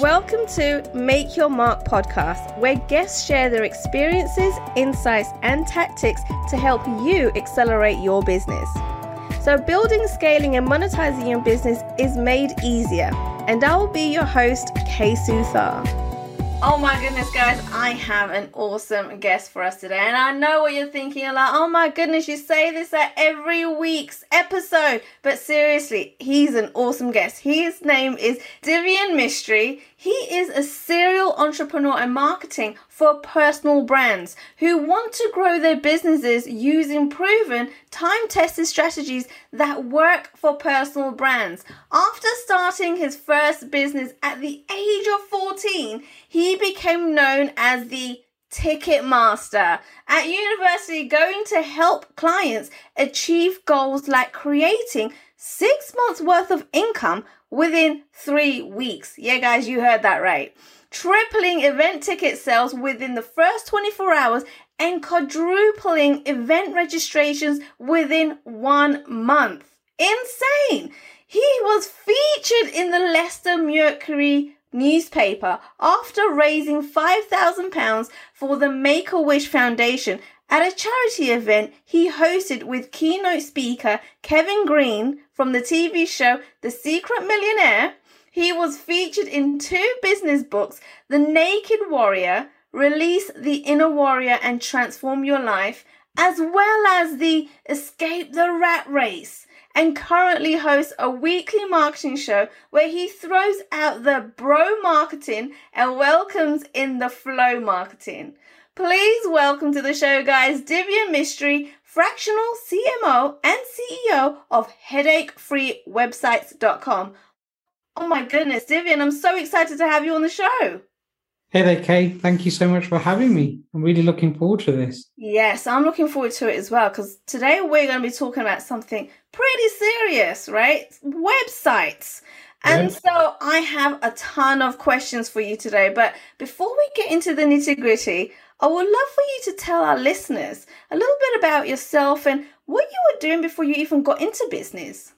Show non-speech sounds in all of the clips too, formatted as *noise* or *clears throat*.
Welcome to Make Your Mark podcast, where guests share their experiences, insights, and tactics to help you accelerate your business. So, building, scaling, and monetizing your business is made easier. And I will be your host, Kay Suthar. Oh my goodness, guys, I have an awesome guest for us today. And I know what you're thinking. You're like, oh my goodness, you say this at every week's episode. But seriously, he's an awesome guest. His name is Divian Mistry. He is a serial entrepreneur in marketing for personal brands who want to grow their businesses using proven, time tested strategies that work for personal brands. After starting his first business at the age of 14, he became known as the Ticket Master at university, going to help clients achieve goals like creating six months worth of income within three weeks. Yeah, guys, you heard that right. Tripling event ticket sales within the first 24 hours and quadrupling event registrations within one month. Insane! He was featured in the Leicester Mercury newspaper after raising £5,000 for the Make a Wish Foundation at a charity event he hosted with keynote speaker Kevin Green from the TV show The Secret Millionaire, he was featured in two business books The Naked Warrior, Release the Inner Warrior and Transform Your Life, as well as the Escape the Rat Race, and currently hosts a weekly marketing show where he throws out the bro marketing and welcomes in the flow marketing. Please welcome to the show, guys, Divian Mistry, fractional CMO and CEO of headachefreewebsites.com. Oh my goodness, Divian, I'm so excited to have you on the show. Hey there, Kay. Thank you so much for having me. I'm really looking forward to this. Yes, I'm looking forward to it as well because today we're going to be talking about something pretty serious, right? Websites. And so I have a ton of questions for you today. But before we get into the nitty gritty, I would love for you to tell our listeners a little bit about yourself and what you were doing before you even got into business.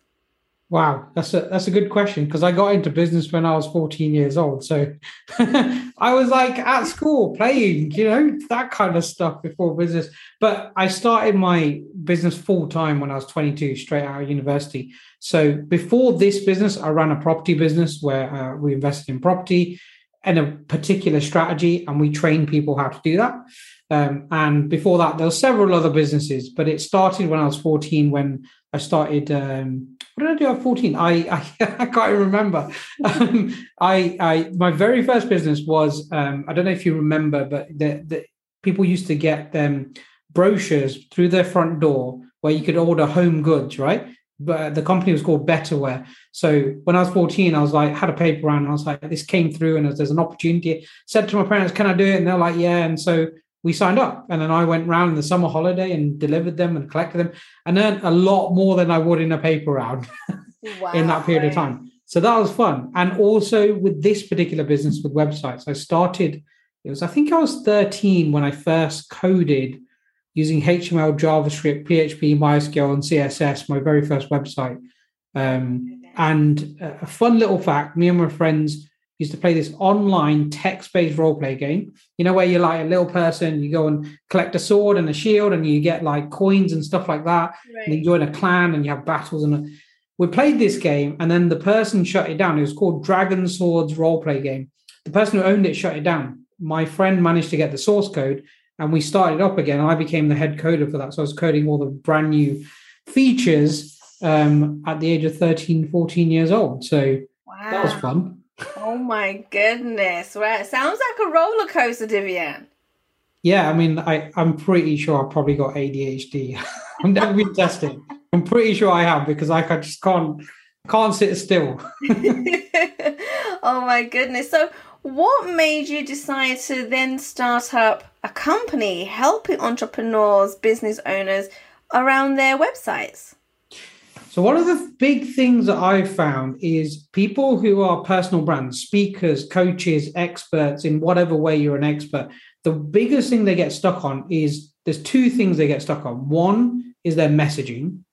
Wow, that's a that's a good question because I got into business when I was 14 years old. So *laughs* I was like at school playing, you know, that kind of stuff before business. But I started my business full time when I was 22, straight out of university. So before this business, I ran a property business where uh, we invested in property and a particular strategy, and we train people how to do that. Um, and before that, there were several other businesses, but it started when I was 14 when I started. Um, what did I do at 14? I I, *laughs* can't remember. Um, I I my very first business was um, I don't know if you remember, but the, the people used to get them brochures through their front door where you could order home goods, right? but the company was called Betterware. So when I was 14, I was like, had a paper round. I was like, this came through and there's an opportunity. Said to my parents, can I do it? And they're like, yeah. And so we signed up. And then I went around in the summer holiday and delivered them and collected them and earned a lot more than I would in a paper round wow. *laughs* in that period of time. So that was fun. And also with this particular business with websites, I started, it was, I think I was 13 when I first coded using HTML, JavaScript, PHP, MySQL, and CSS, my very first website. Um, and a fun little fact me and my friends used to play this online text based role play game, you know, where you're like a little person, you go and collect a sword and a shield, and you get like coins and stuff like that. Right. And you join a clan and you have battles. And we played this game, and then the person shut it down. It was called Dragon Swords Role Play Game. The person who owned it shut it down. My friend managed to get the source code and we started up again. I became the head coder for that. So I was coding all the brand new features um, at the age of 13, 14 years old. So wow. that was fun. Oh my goodness. Right. Sounds like a roller coaster, Divian. Yeah, I mean, I, I'm pretty sure I probably got ADHD. *laughs* I've never been tested. I'm pretty sure I have because I just can't can't sit still. *laughs* oh my goodness. So what made you decide to then start up a company helping entrepreneurs, business owners around their websites? So, one of the big things that I've found is people who are personal brands, speakers, coaches, experts in whatever way you're an expert, the biggest thing they get stuck on is there's two things they get stuck on. One is their messaging,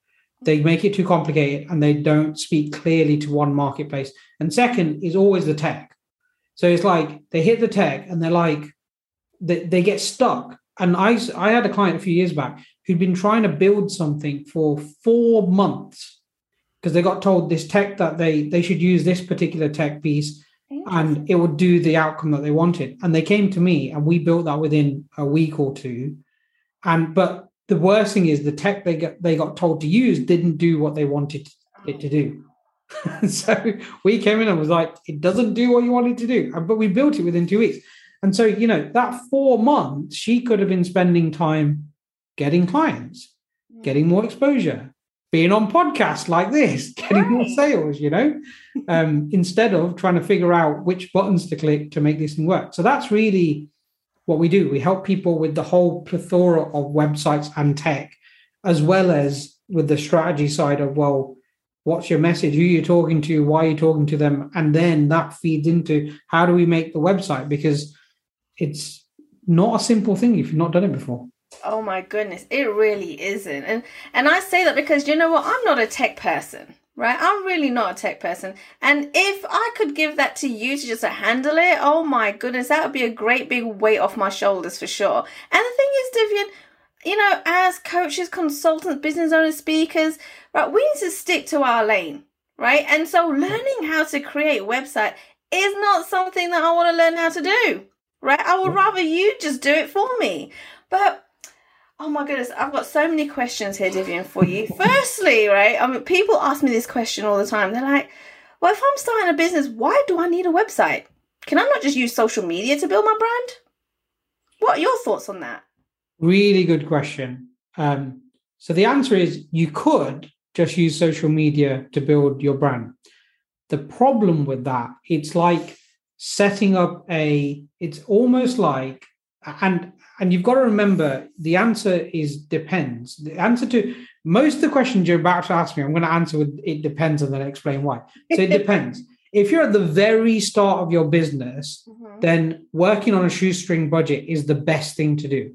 they make it too complicated and they don't speak clearly to one marketplace. And second is always the tech. So it's like they hit the tech and they're like, they, they get stuck. And I, I had a client a few years back who'd been trying to build something for four months because they got told this tech that they they should use this particular tech piece and it would do the outcome that they wanted. And they came to me and we built that within a week or two. And but the worst thing is the tech they got they got told to use didn't do what they wanted it to do. *laughs* so we came in and was like, it doesn't do what you wanted to do. But we built it within two weeks. And so, you know, that four months, she could have been spending time getting clients, getting more exposure, being on podcasts like this, *laughs* getting right. more sales, you know, um, *laughs* instead of trying to figure out which buttons to click to make this thing work. So that's really what we do. We help people with the whole plethora of websites and tech, as well as with the strategy side of, well, what's your message? Who are you're talking to? Why are you talking to them? And then that feeds into how do we make the website? Because it's not a simple thing if you've not done it before oh my goodness it really isn't and and i say that because you know what i'm not a tech person right i'm really not a tech person and if i could give that to you to just handle it oh my goodness that would be a great big weight off my shoulders for sure and the thing is Divian you know, as coaches, consultants, business owners, speakers, right, we need to stick to our lane, right? And so learning how to create a website is not something that I want to learn how to do, right? I would rather you just do it for me. But oh my goodness, I've got so many questions here, Divian, for you. *laughs* Firstly, right, I mean, people ask me this question all the time. They're like, well, if I'm starting a business, why do I need a website? Can I not just use social media to build my brand? What are your thoughts on that? Really good question. Um, so the answer is you could just use social media to build your brand. The problem with that, it's like setting up a, it's almost like, and and you've got to remember the answer is depends. The answer to most of the questions you're about to ask me, I'm going to answer with it depends and then explain why. So it depends. if you're at the very start of your business, mm-hmm. then working on a shoestring budget is the best thing to do.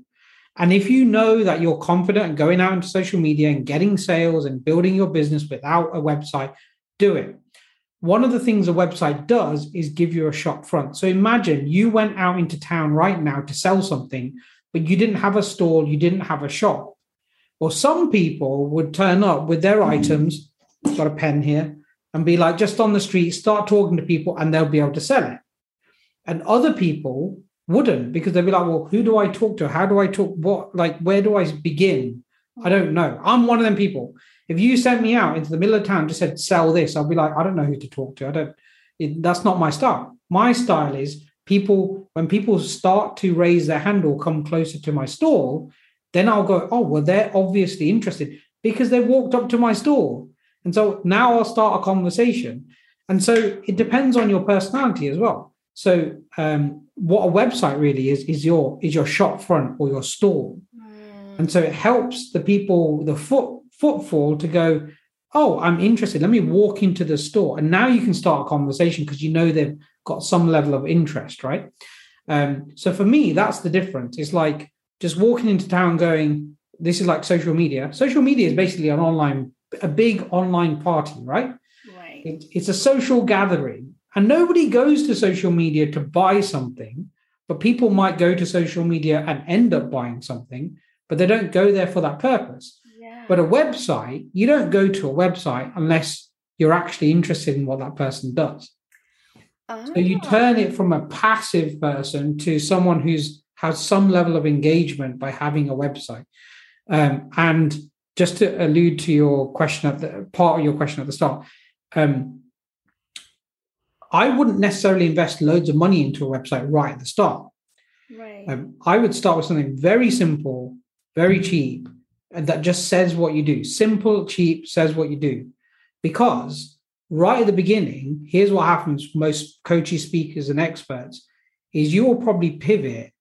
And if you know that you're confident going out into social media and getting sales and building your business without a website, do it. One of the things a website does is give you a shop front. So imagine you went out into town right now to sell something, but you didn't have a stall, you didn't have a shop. Well, some people would turn up with their hmm. items, got a pen here, and be like just on the street, start talking to people, and they'll be able to sell it. And other people wouldn't because they'd be like, well, who do I talk to? How do I talk? What, like, where do I begin? I don't know. I'm one of them people. If you sent me out into the middle of town, just said, sell this, I'll be like, I don't know who to talk to. I don't, it, that's not my style. My style is people, when people start to raise their hand or come closer to my stall, then I'll go, oh, well, they're obviously interested because they walked up to my stall. And so now I'll start a conversation. And so it depends on your personality as well. So um, what a website really is is your is your shop front or your store, mm. and so it helps the people the foot footfall to go. Oh, I'm interested. Let me walk into the store, and now you can start a conversation because you know they've got some level of interest, right? Um, so for me, that's the difference. It's like just walking into town, going, "This is like social media." Social media is basically an online, a big online party, right? Right. It, it's a social gathering and nobody goes to social media to buy something, but people might go to social media and end up buying something, but they don't go there for that purpose. Yeah. But a website, you don't go to a website unless you're actually interested in what that person does. So you turn it from a passive person to someone who's has some level of engagement by having a website. Um, and just to allude to your question at the part of your question at the start, um, I wouldn't necessarily invest loads of money into a website right at the start. Right. Um, I would start with something very simple, very cheap, and that just says what you do. Simple, cheap, says what you do. Because right at the beginning, here's what happens most coaches, speakers, and experts is you will probably pivot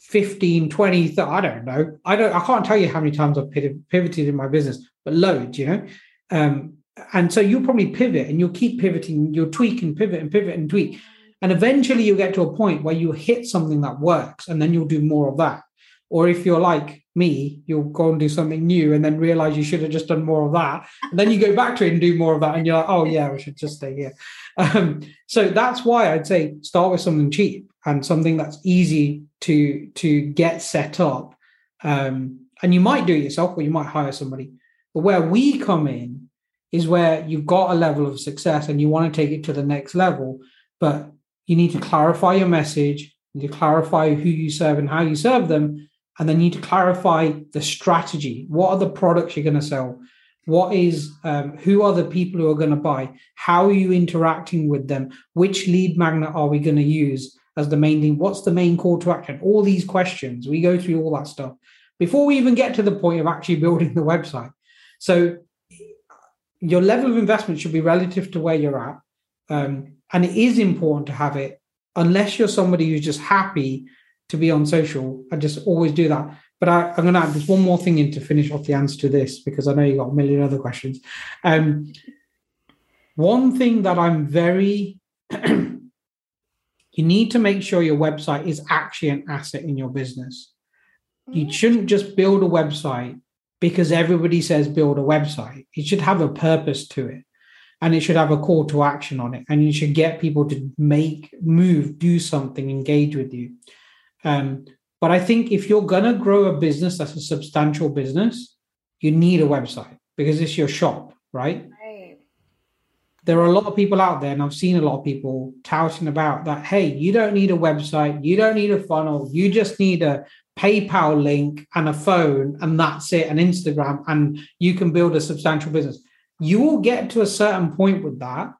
15, 20, 30, I don't know. I don't I can't tell you how many times I've pivoted in my business, but loads, you know. Um, and so you'll probably pivot and you'll keep pivoting, you'll tweak and pivot and pivot and tweak. And eventually you'll get to a point where you hit something that works and then you'll do more of that. Or if you're like me, you'll go and do something new and then realize you should have just done more of that. And then you go back to it and do more of that. And you're like, oh, yeah, we should just stay here. Um, so that's why I'd say start with something cheap and something that's easy to to get set up. Um, and you might do it yourself or you might hire somebody. But where we come in is where you've got a level of success and you want to take it to the next level, but you need to clarify your message, you need to clarify who you serve and how you serve them, and then you need to clarify the strategy. What are the products you're going to sell? What is um, who are the people who are going to buy? How are you interacting with them? Which lead magnet are we going to use as the main thing? What's the main call to action? All these questions. We go through all that stuff before we even get to the point of actually building the website. So your level of investment should be relative to where you're at. Um, and it is important to have it, unless you're somebody who's just happy to be on social. I just always do that. But I, am going to add just one more thing in to finish off the answer to this because I know you got a million other questions. Um, one thing that I'm very, *clears throat* you need to make sure your website is actually an asset in your business. You mm-hmm. shouldn't just build a website because everybody says build a website. It should have a purpose to it and it should have a call to action on it. And you should get people to make, move, do something, engage with you. Um, but I think if you're going to grow a business that's a substantial business, you need a website because it's your shop, right? right? There are a lot of people out there, and I've seen a lot of people touting about that. Hey, you don't need a website, you don't need a funnel, you just need a PayPal link and a phone, and that's it, and Instagram, and you can build a substantial business. You will get to a certain point with that,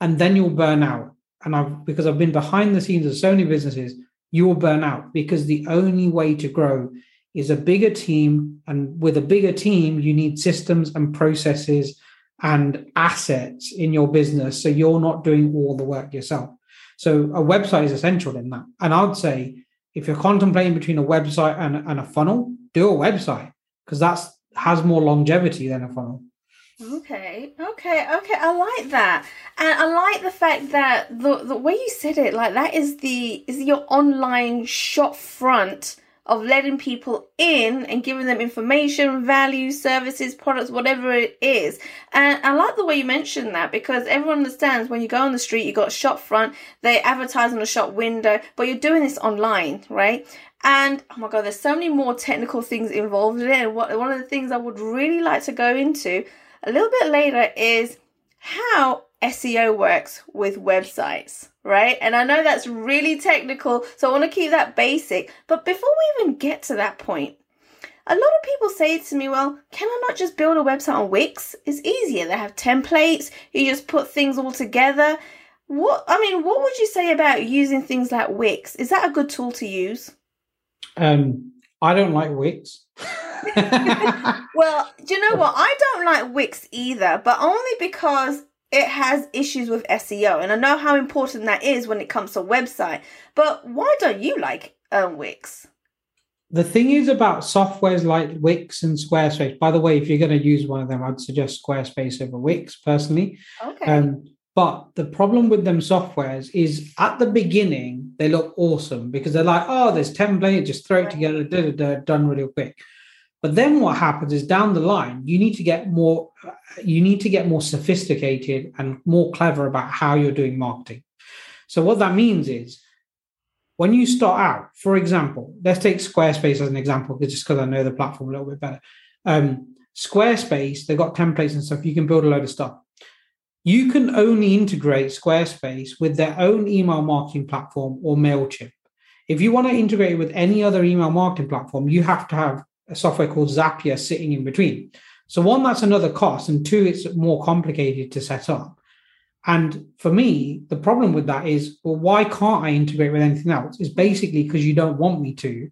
and then you'll burn out. And I've because I've been behind the scenes of so many businesses, you will burn out because the only way to grow is a bigger team. And with a bigger team, you need systems and processes and assets in your business. So you're not doing all the work yourself. So a website is essential in that. And I'd say if you're contemplating between a website and, and a funnel, do a website because that's has more longevity than a funnel. Okay, okay, okay. I like that, and I like the fact that the the way you said it, like that is the is your online shop front of letting people in and giving them information, value, services, products, whatever it is. And I like the way you mentioned that because everyone understands when you go on the street, you got shop front, they advertise on the shop window, but you're doing this online, right? And oh my god, there's so many more technical things involved in it. And what, one of the things I would really like to go into a little bit later is how SEO works with websites right? And I know that's really technical, so I want to keep that basic. But before we even get to that point, a lot of people say to me, well, can I not just build a website on Wix? It's easier. They have templates, you just put things all together. What I mean, what would you say about using things like Wix? Is that a good tool to use? Um, I don't like Wix. *laughs* well, do you know what? I don't like Wix either, but only because it has issues with SEO, and I know how important that is when it comes to a website. But why don't you like um, Wix? The thing is about softwares like Wix and Squarespace. By the way, if you're going to use one of them, I'd suggest Squarespace over Wix personally. Okay. Um, but the problem with them softwares is at the beginning they look awesome because they're like, oh, there's template, just throw it together, da, da, da, done really quick. But then what happens is down the line, you need to get more, you need to get more sophisticated and more clever about how you're doing marketing. So what that means is when you start out, for example, let's take Squarespace as an example, just because I know the platform a little bit better. Um, Squarespace, they've got templates and stuff. You can build a load of stuff. You can only integrate Squarespace with their own email marketing platform or MailChimp. If you want to integrate it with any other email marketing platform, you have to have software called Zapier sitting in between. So one, that's another cost, and two, it's more complicated to set up. And for me, the problem with that is, well, why can't I integrate with anything else? It's basically because you don't want me to,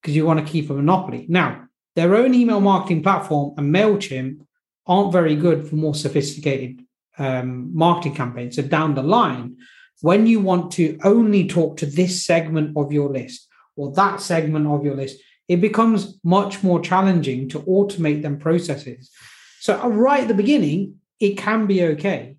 because you want to keep a monopoly. Now, their own email marketing platform and MailChimp aren't very good for more sophisticated um, marketing campaigns. So down the line, when you want to only talk to this segment of your list or that segment of your list, it becomes much more challenging to automate them processes. So, uh, right at the beginning, it can be okay.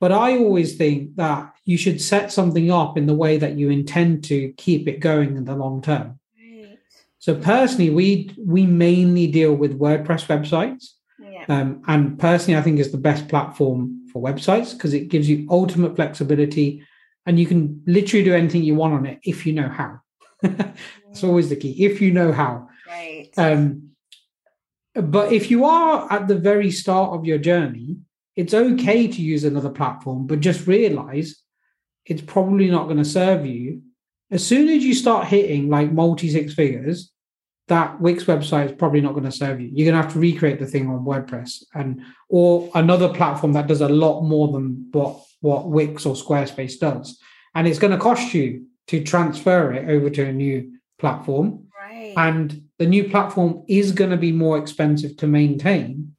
But I always think that you should set something up in the way that you intend to keep it going in the long term. Right. So personally, we we mainly deal with WordPress websites. Yeah. Um, and personally, I think it's the best platform for websites because it gives you ultimate flexibility and you can literally do anything you want on it if you know how. *laughs* That's always the key. If you know how. Right. Um, but if you are at the very start of your journey, it's okay to use another platform, but just realize it's probably not going to serve you. As soon as you start hitting like multi six figures, that Wix website is probably not going to serve you. You're going to have to recreate the thing on WordPress and or another platform that does a lot more than what what Wix or Squarespace does, and it's going to cost you to transfer it over to a new platform. right. And the new platform is going to be more expensive to maintain,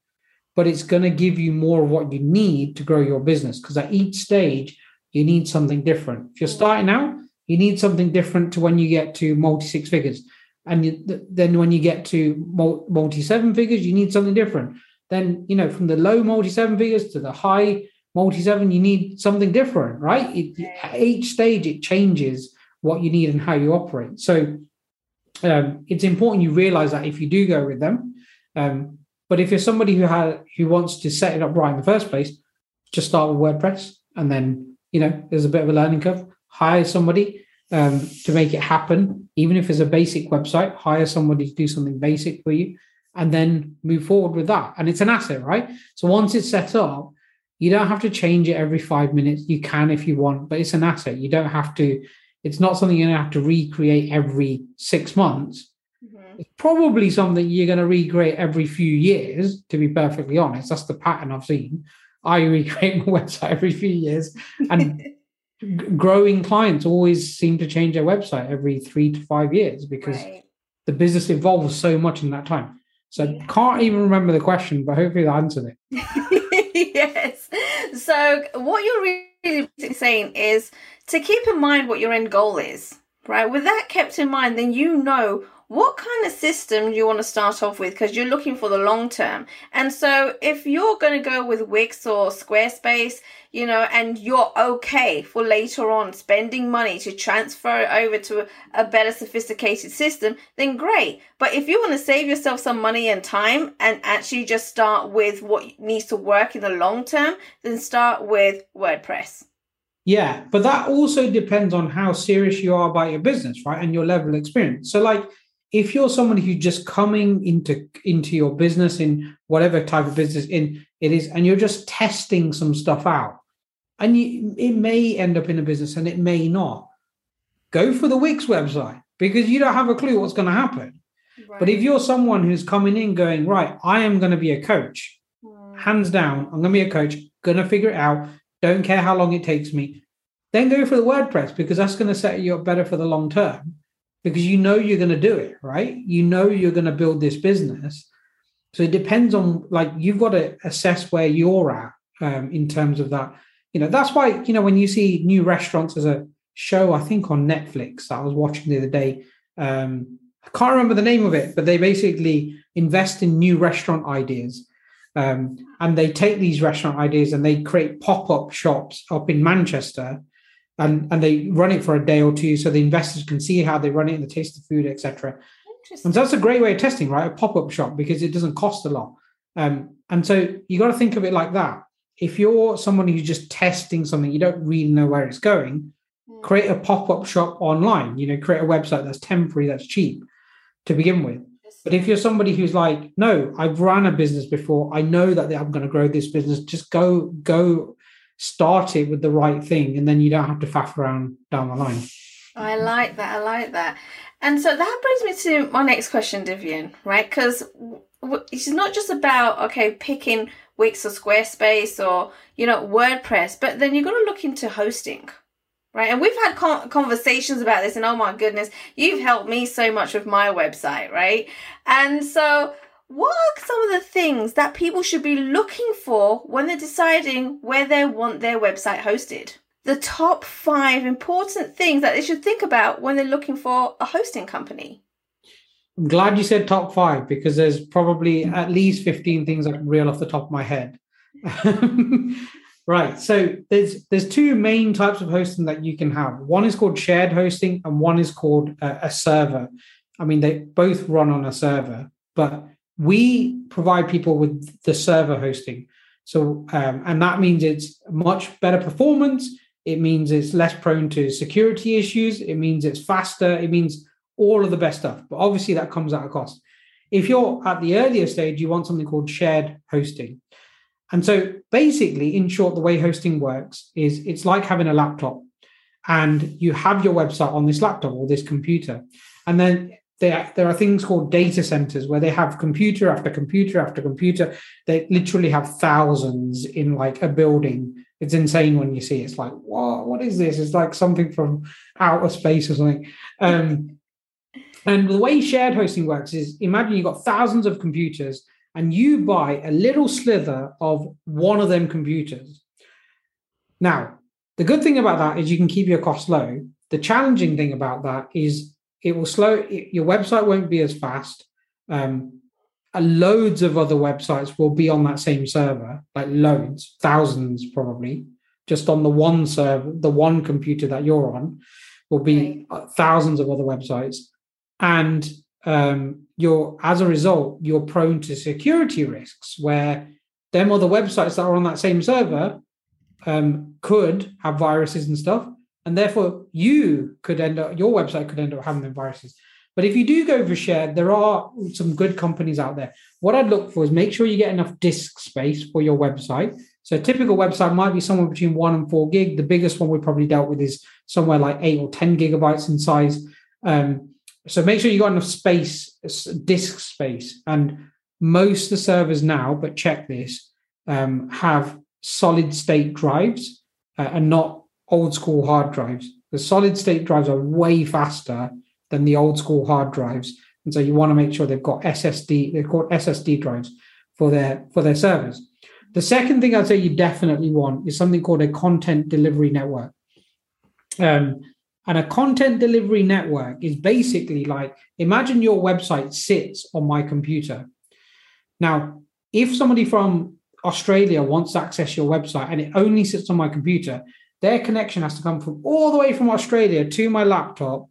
but it's going to give you more of what you need to grow your business. Because at each stage, you need something different. If you're starting out, you need something different to when you get to multi six figures. And you, th- then when you get to multi seven figures, you need something different. Then, you know, from the low multi seven figures to the high multi seven, you need something different, right? It, at each stage, it changes what you need and how you operate. So um, it's important you realize that if you do go with them. Um, but if you're somebody who has who wants to set it up right in the first place, just start with WordPress, and then you know there's a bit of a learning curve. Hire somebody um, to make it happen, even if it's a basic website. Hire somebody to do something basic for you, and then move forward with that. And it's an asset, right? So once it's set up, you don't have to change it every five minutes. You can if you want, but it's an asset. You don't have to it's not something you're going to have to recreate every six months. Mhm. It's probably something you're going to recreate every few years, to be perfectly honest. That's the pattern I've seen. I recreate *laughs* my website every few years, and growing clients always seem to change their website every three to five years because Right. the business evolves so much in that time. So Yeah. can't even remember the question, but hopefully I answered it. *laughs* yes. So what you're really saying is to keep in mind what your end goal is, right? With that kept in mind, then you know what kind of system you want to start off with because you're looking for the long term. And so if you're going to go with Wix or Squarespace, you know, and you're okay for later on spending money to transfer it over to a better sophisticated system, then great. But if you want to save yourself some money and time and actually just start with what needs to work in the long term, then start with WordPress. Yeah, but that also depends on how serious you are about your business, right? And your level of experience. So like if you're someone who's just coming into into your business in whatever type of business in it is and you're just testing some stuff out and you, it may end up in a business and it may not go for the wix website because you don't have a clue what's going to happen but if you're someone who's coming in going right i am going to be a coach hmm. hands down i'm going to be a coach going to figure it out don't care how long it takes me then go for the wordpress because that's going to set you up better for the long term because you know you're going to do it, right? You know you're going to build this business. So it depends on like you've got to assess where you're at um, in terms of that. You know, that's why you know when you see new restaurants as a show, I think on Netflix I was watching the other day. Um, I can't remember the name of it, but they basically invest in new restaurant ideas. Um, and they take these restaurant ideas and they create pop-up shops up in Manchester and and they run it for a day or two so the investors can see how they run it and the taste of food etc and so that's a great way of testing right? A pop-up shop because it doesn't cost a lot. Um, and so you got to think of it like that. If you're someone who's just testing something you don't really know where it's going create a pop-up shop online you know create a website that's temporary that's cheap to begin with but if you're somebody who's like no i've run a business before i know that i'm going to grow this business just go go start it with the right thing and then you don't have to faff around down the line I like that. I like that. And so that brings me to my next question, Divian, right? Because it's not just about, okay, picking Wix or Squarespace or, you know, WordPress, but then you've got to look into hosting, right? And we've had con- conversations about this, and oh my goodness, you've helped me so much with my website, right? And so, what are some of the things that people should be looking for when they're deciding where they want their website hosted? The top five important things that they should think about when they're looking for a hosting company. i'm glad you said top five because there's probably at least 15 things i can reel off the top of my head *laughs* right so there's there's two main types of hosting that you can have one is called shared hosting and one is called a, a server I mean, they both run on a server, but we provide people with the server hosting. So, um, and that means it's much better performance. It means it's less prone to security issues. It means it's faster. It means all of the best stuff. But obviously, that comes at a cost. If you're at the earlier stage, you want something called shared hosting. And so, basically, in short, the way hosting works is it's like having a laptop and you have your website on this laptop or this computer. And then there, there are things called data centers where they have computer after computer after computer. They literally have thousands in like a building. It's insane when you see it. It's like, what, what is this? It's like something from outer space or something. Um, and the way shared hosting works is imagine you've got thousands of computers and you buy a little slither of one of them computers. Now, the good thing about that is you can keep your costs low. The challenging thing about that is it will slow, your website won't be as fast. Um, loads of other websites will be on that same server, like loads, thousands probably, just on the one server, the one computer that you're on, will be right. thousands of other websites and um, you're as a result you're prone to security risks where them other websites that are on that same server um, could have viruses and stuff and therefore you could end up your website could end up having them viruses. But if you do go for shared there are some good companies out there. What i'd look for is make sure you get enough disk space for your website. So a typical website might be somewhere between one and four gig. The biggest one we probably dealt with is somewhere like eight or ten gigabytes in size. Um, so make sure you got enough space, disk space, and most of the servers now, but check this, um, have solid state drives uh, and not old school hard drives. The solid state drives are way faster than the old school hard drives, and so you want to make sure they've got SSD. They've got SSD drives for their for their servers. The second thing I'd say you definitely want is something called a content delivery network. Um, and a content delivery network is basically like imagine your website sits on my computer. Now, if somebody from Australia wants to access your website and it only sits on my computer, their connection has to come from all the way from Australia to my laptop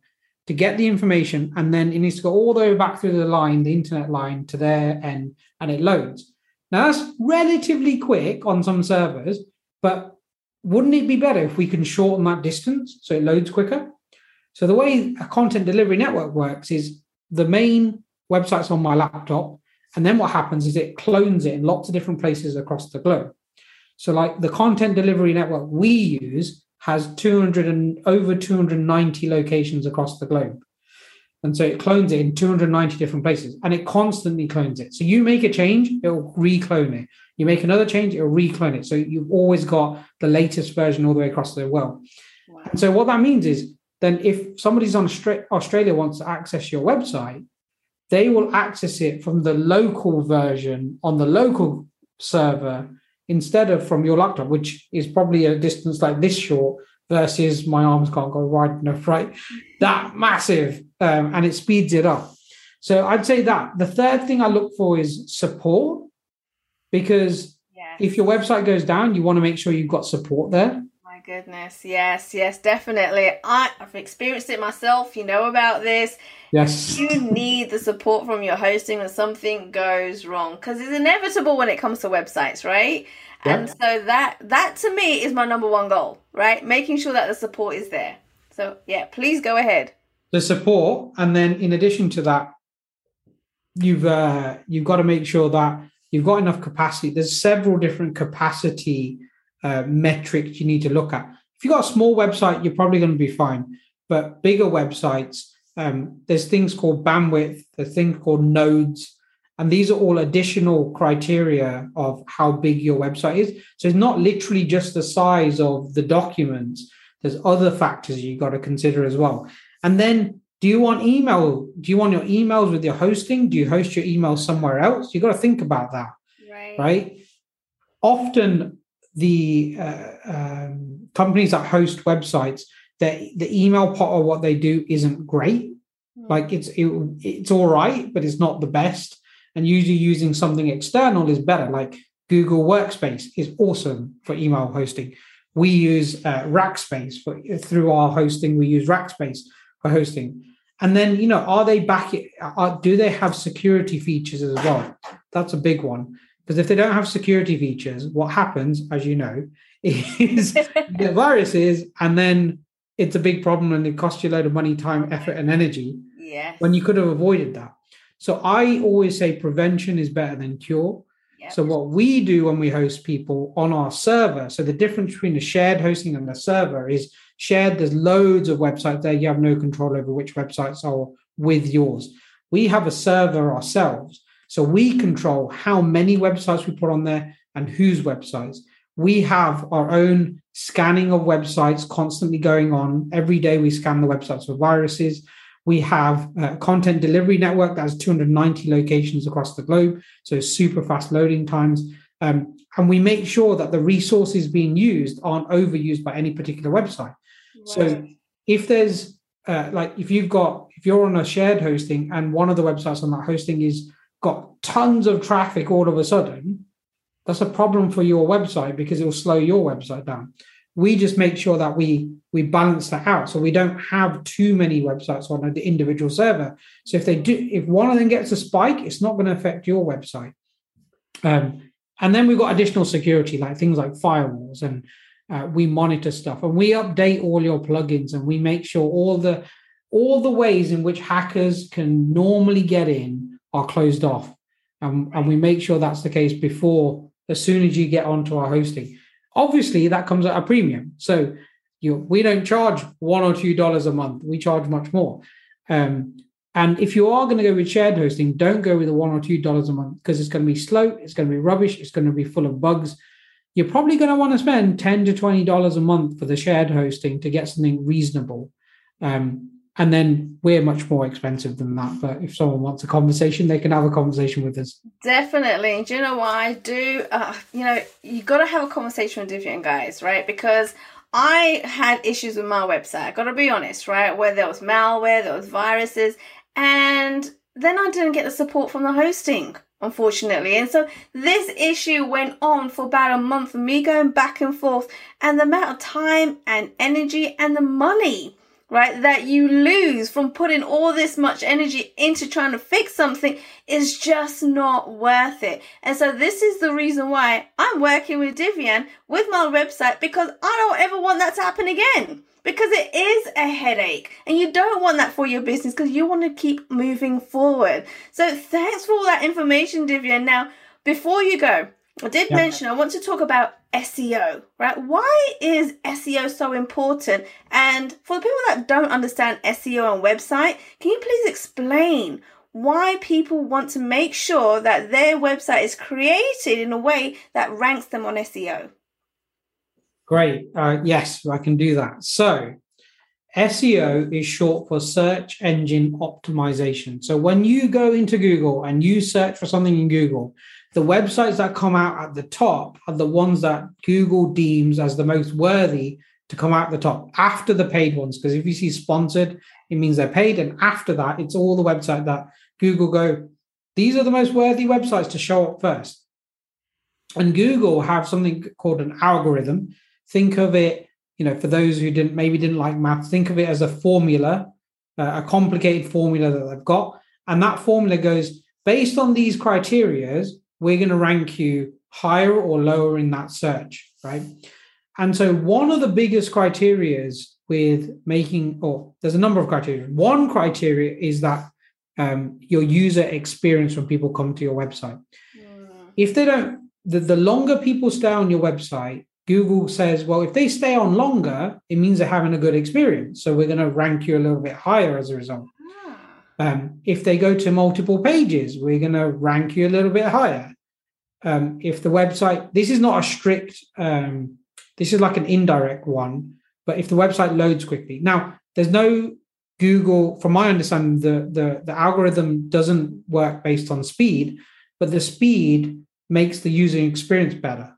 to get the information. And then it needs to go all the way back through the line, the internet line to their end, and it loads. Now, that's relatively quick on some servers, but wouldn't it be better if we can shorten that distance so it loads quicker? So the way a content delivery network works is the main website's on my laptop, and then what happens is it clones it in lots of different places across the globe. So like the content delivery network we use has 200 and over 290 locations across the globe. And so it clones it in 290 different places and it constantly clones it. So you make a change, it'll reclone it. You make another change, it'll reclone it. So you've always got the latest version all the way across the world. Wow. And so what that means is then if somebody's on Australia wants to access your website, they will access it from the local version on the local server instead of from your laptop, which is probably a distance like this short versus my arms can't go wide enough, *laughs* right? That massive, um, and it speeds it up. So I'd say that the third thing I look for is support, because yes. if your website goes down, you want to make sure you've got support there. My goodness, yes, yes, definitely. I, I've experienced it myself. You know about this. Yes. You need the support from your hosting when something goes wrong because it's inevitable when it comes to websites, right? And so that that to me is my number one goal, right? Making sure that the support is there. So yeah, please go ahead. The support, and then in addition to that, you've uh, you've got to make sure that you've got enough capacity. There's several different capacity uh, metrics you need to look at. If you've got a small website, you're probably going to be fine. But bigger websites, um, there's things called bandwidth, there's things called nodes, and these are all additional criteria of how big your website is. So it's not literally just the size of the documents. There's other factors you've got to consider as well. And then do you want email? Do you want your emails with your hosting? Do you host your emails somewhere else? You've got to think about that. Right. right? Often the uh, um, companies that host websites, the, the email part of what they do isn't great. Mm. Like it's it, it's all right, but it's not the best and usually using something external is better like google workspace is awesome for email hosting we use uh, rackspace for through our hosting we use rackspace for hosting and then you know are they back are, do they have security features as well? That's a big one. Because if they don't have security features what happens as you know *laughs* is the *laughs* viruses and then it's a big problem and it costs you a load of money time effort and energy yeah when you could have avoided that. So i always say prevention is better than cure. Yep. so what we do when we host people on our server, so the difference between a shared hosting and the server is shared. There's loads of websites there. You have no control over which websites are with yours. We have a server ourselves, so we control how many websites we put on there and whose websites. We have our own scanning of websites constantly going on. Every day we scan the websites for viruses. We have a content delivery network that has 290 locations across the globe, so super fast loading times. Um, and we make sure that the resources being used aren't overused by any particular website. So if there's uh, like if you've got if you're on a shared hosting and one of the websites on that hosting is got tons of traffic all of a sudden, that's a problem for your website because it will slow your website down. We just make sure that we we balance that out. So we don't have too many websites on an individual server. So if they do if one of them gets a spike it's not going to affect your website. Um, and then we've got additional security like things like firewalls and uh, we monitor stuff and we update all your plugins and we make sure all the all the ways in which hackers can normally get in are closed off and, and we make sure that's the case before as soon as you get onto our hosting Obviously, that comes at a premium. So you we don't charge one or two dollars a month. We charge much more. Um, and if you are going to go with shared hosting, don't go with the one or two dollars a month because it's going to be slow, it's going to be rubbish, it's going to be full of bugs. You're probably going to want to spend ten to twenty dollars a month for the shared hosting to get something reasonable. Um, and then we're much more expensive than that. But if someone wants a conversation, they can have a conversation with us. Definitely. Do you know what I do? Uh, you know, you got to have a conversation with different guys, right? Because I had issues with my website. I got to be honest, right? Where there was malware, there was viruses, and then I didn't get the support from the hosting unfortunately. And so this issue went on for about a month, me going back and forth, and the amount of time and energy and the money right, that you lose from putting all this much energy into trying to fix something is just not worth it. And so this is the reason why I'm working with Divian with my website because I don't ever want that to happen again. Because it is a headache and you don't want that for your business because you want to keep moving forward. So thanks for all that information, Divian. Now, before you go, I did yeah. mention I want to talk about SEO, right? Why is SEO so important? And for the people that don't understand SEO on website, can you please explain why people want to make sure that their website is created in a way that ranks them on SEO? Great. Uh, yes, I can do that. So, SEO is short for search engine optimization. So, when you go into Google and you search for something in Google, the websites that come out at the top are the ones that Google deems as the most worthy to come out the top after the paid ones. Because if you see sponsored, it means they're paid. And after that, it's all the website that Google go, these are the most worthy websites to show up first. And Google have something called an algorithm. Think of it, you know, for those who didn't maybe didn't like math, think of it as a formula, uh, a complicated formula that they've got. And that formula goes based on these criterias, we're going to rank you higher or lower in that search, right? And so one of the biggest criterias with making, or there's a number of criteria. One criteria is that um, your user experience when people come to your website. Mm. If they don't, the, the longer people stay on your website, Google says, well, if they stay on longer, it means they're having a good experience. So we're going to rank you a little bit higher as a result. Um, if they go to multiple pages, we're going to rank you a little bit higher. Um, if the website, this is not a strict, um, this is like an indirect one, but if the website loads quickly. Now, there's no Google, from my understanding, the, the, the algorithm doesn't work based on speed, but the speed makes the user experience better.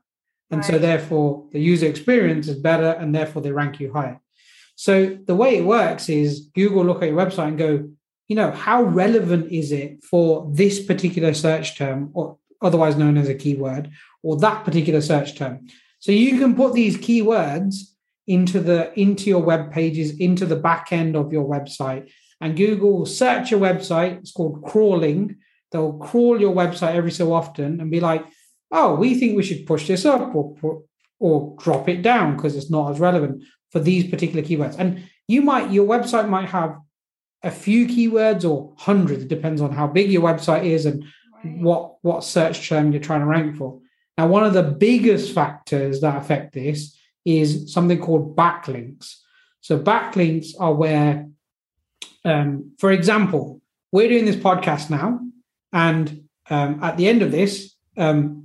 And right. so, therefore, the user experience is better, and therefore, they rank you higher. So, the way it works is Google look at your website and go, you know, how relevant is it for this particular search term, or otherwise known as a keyword, or that particular search term? So you can put these keywords into the into your web pages, into the back end of your website, and Google will search your website. It's called crawling. They'll crawl your website every so often and be like, "Oh, we think we should push this up or or drop it down because it's not as relevant for these particular keywords." And you might your website might have a few keywords or hundreds. It depends on how big your website is and right. what what search term you're trying to rank for. Now, one of the biggest factors that affect this is something called backlinks. So backlinks are where, um, for example, we're doing this podcast now, and um, at the end of this, um,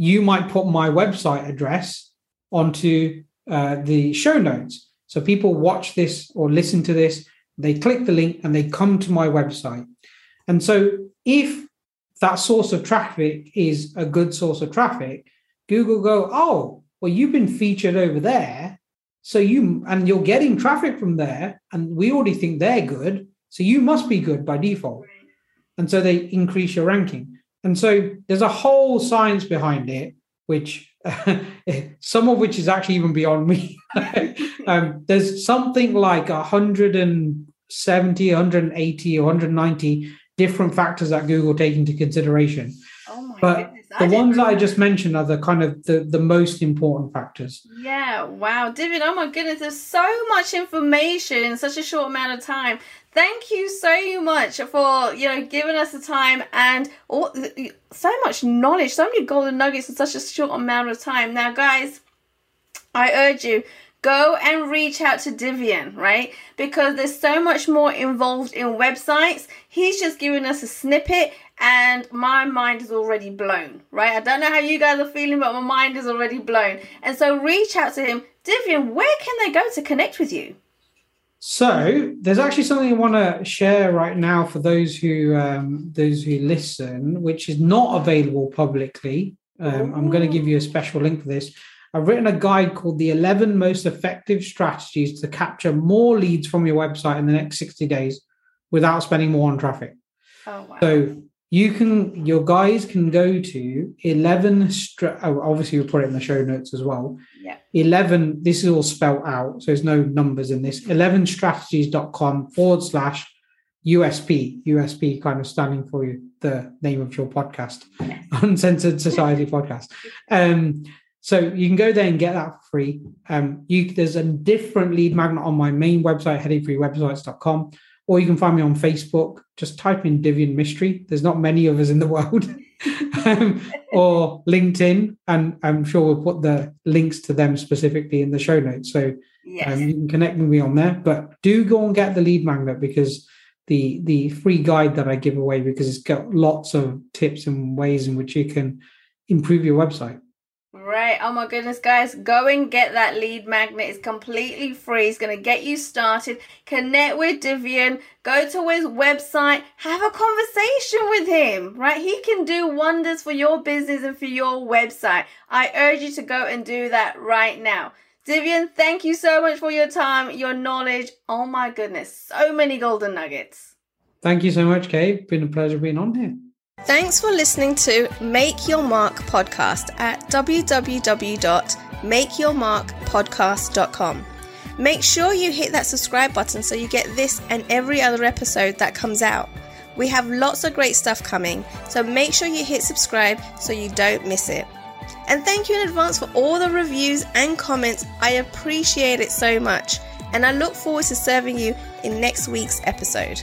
you might put my website address onto uh, the show notes. So people watch this or listen to this, they click the link and they come to my website. And so if that source of traffic is a good source of traffic, Google go, oh, well, you've been featured over there. So you and you're getting traffic from there, and we already think they're good. So you must be good by default. And so they increase your ranking. And so there's a whole science behind it, which *laughs* some of which is actually even beyond me. *laughs* um, there's something like 170, 180, 190 different factors that Google take into consideration. Oh my but goodness. the ones that I just mentioned are the kind of the, the most important factors. Yeah, wow. David, oh my goodness, there's so much information in such a short amount of time. Thank you so much for you know giving us the time and all, so much knowledge, so many golden nuggets in such a short amount of time. Now, guys, I urge you go and reach out to Divian, right? Because there's so much more involved in websites. He's just giving us a snippet and my mind is already blown, right? I don't know how you guys are feeling, but my mind is already blown. And so reach out to him. Divian, where can they go to connect with you? So there's actually something I want to share right now for those who um, those who listen, which is not available publicly. Um, I'm going to give you a special link for this. I've written a guide called the 11 most effective strategies to capture more leads from your website in the next 60 days without spending more on traffic. Oh, wow. So you can, your guys can go to 11, stra- oh, obviously we'll put it in the show notes as well. Yeah. 11, this is all spelled out. So there's no numbers in this. 11strategies.com forward slash USP, USP kind of standing for you, the name of your podcast, Uncensored Society Podcast. Um, so you can go there and get that for free. Um, you, there's a different lead magnet on my main website, headachefreewebsites.com, or you can find me on Facebook. Just type in Divian Mistry. There's not many of us in the world. *laughs* um, or LinkedIn, and I'm sure we'll put the links to them specifically in the show notes. So yes. um, you can connect with me on there. But do go and get the lead magnet because the the free guide that I give away because it's got lots of tips and ways in which you can improve your website. Right. Oh my goodness, guys. Go and get that lead magnet. It's completely free. It's going to get you started. Connect with Divian. Go to his website. Have a conversation with him, right? He can do wonders for your business and for your website. I urge you to go and do that right now. Divian, thank you so much for your time, your knowledge. Oh my goodness. So many golden nuggets. Thank you so much, Kate. Been a pleasure being on here. Thanks for listening to Make Your Mark podcast at www.makeyourmarkpodcast.com. Make sure you hit that subscribe button so you get this and every other episode that comes out. We have lots of great stuff coming, so make sure you hit subscribe so you don't miss it. And thank you in advance for all the reviews and comments. I appreciate it so much, and I look forward to serving you in next week's episode.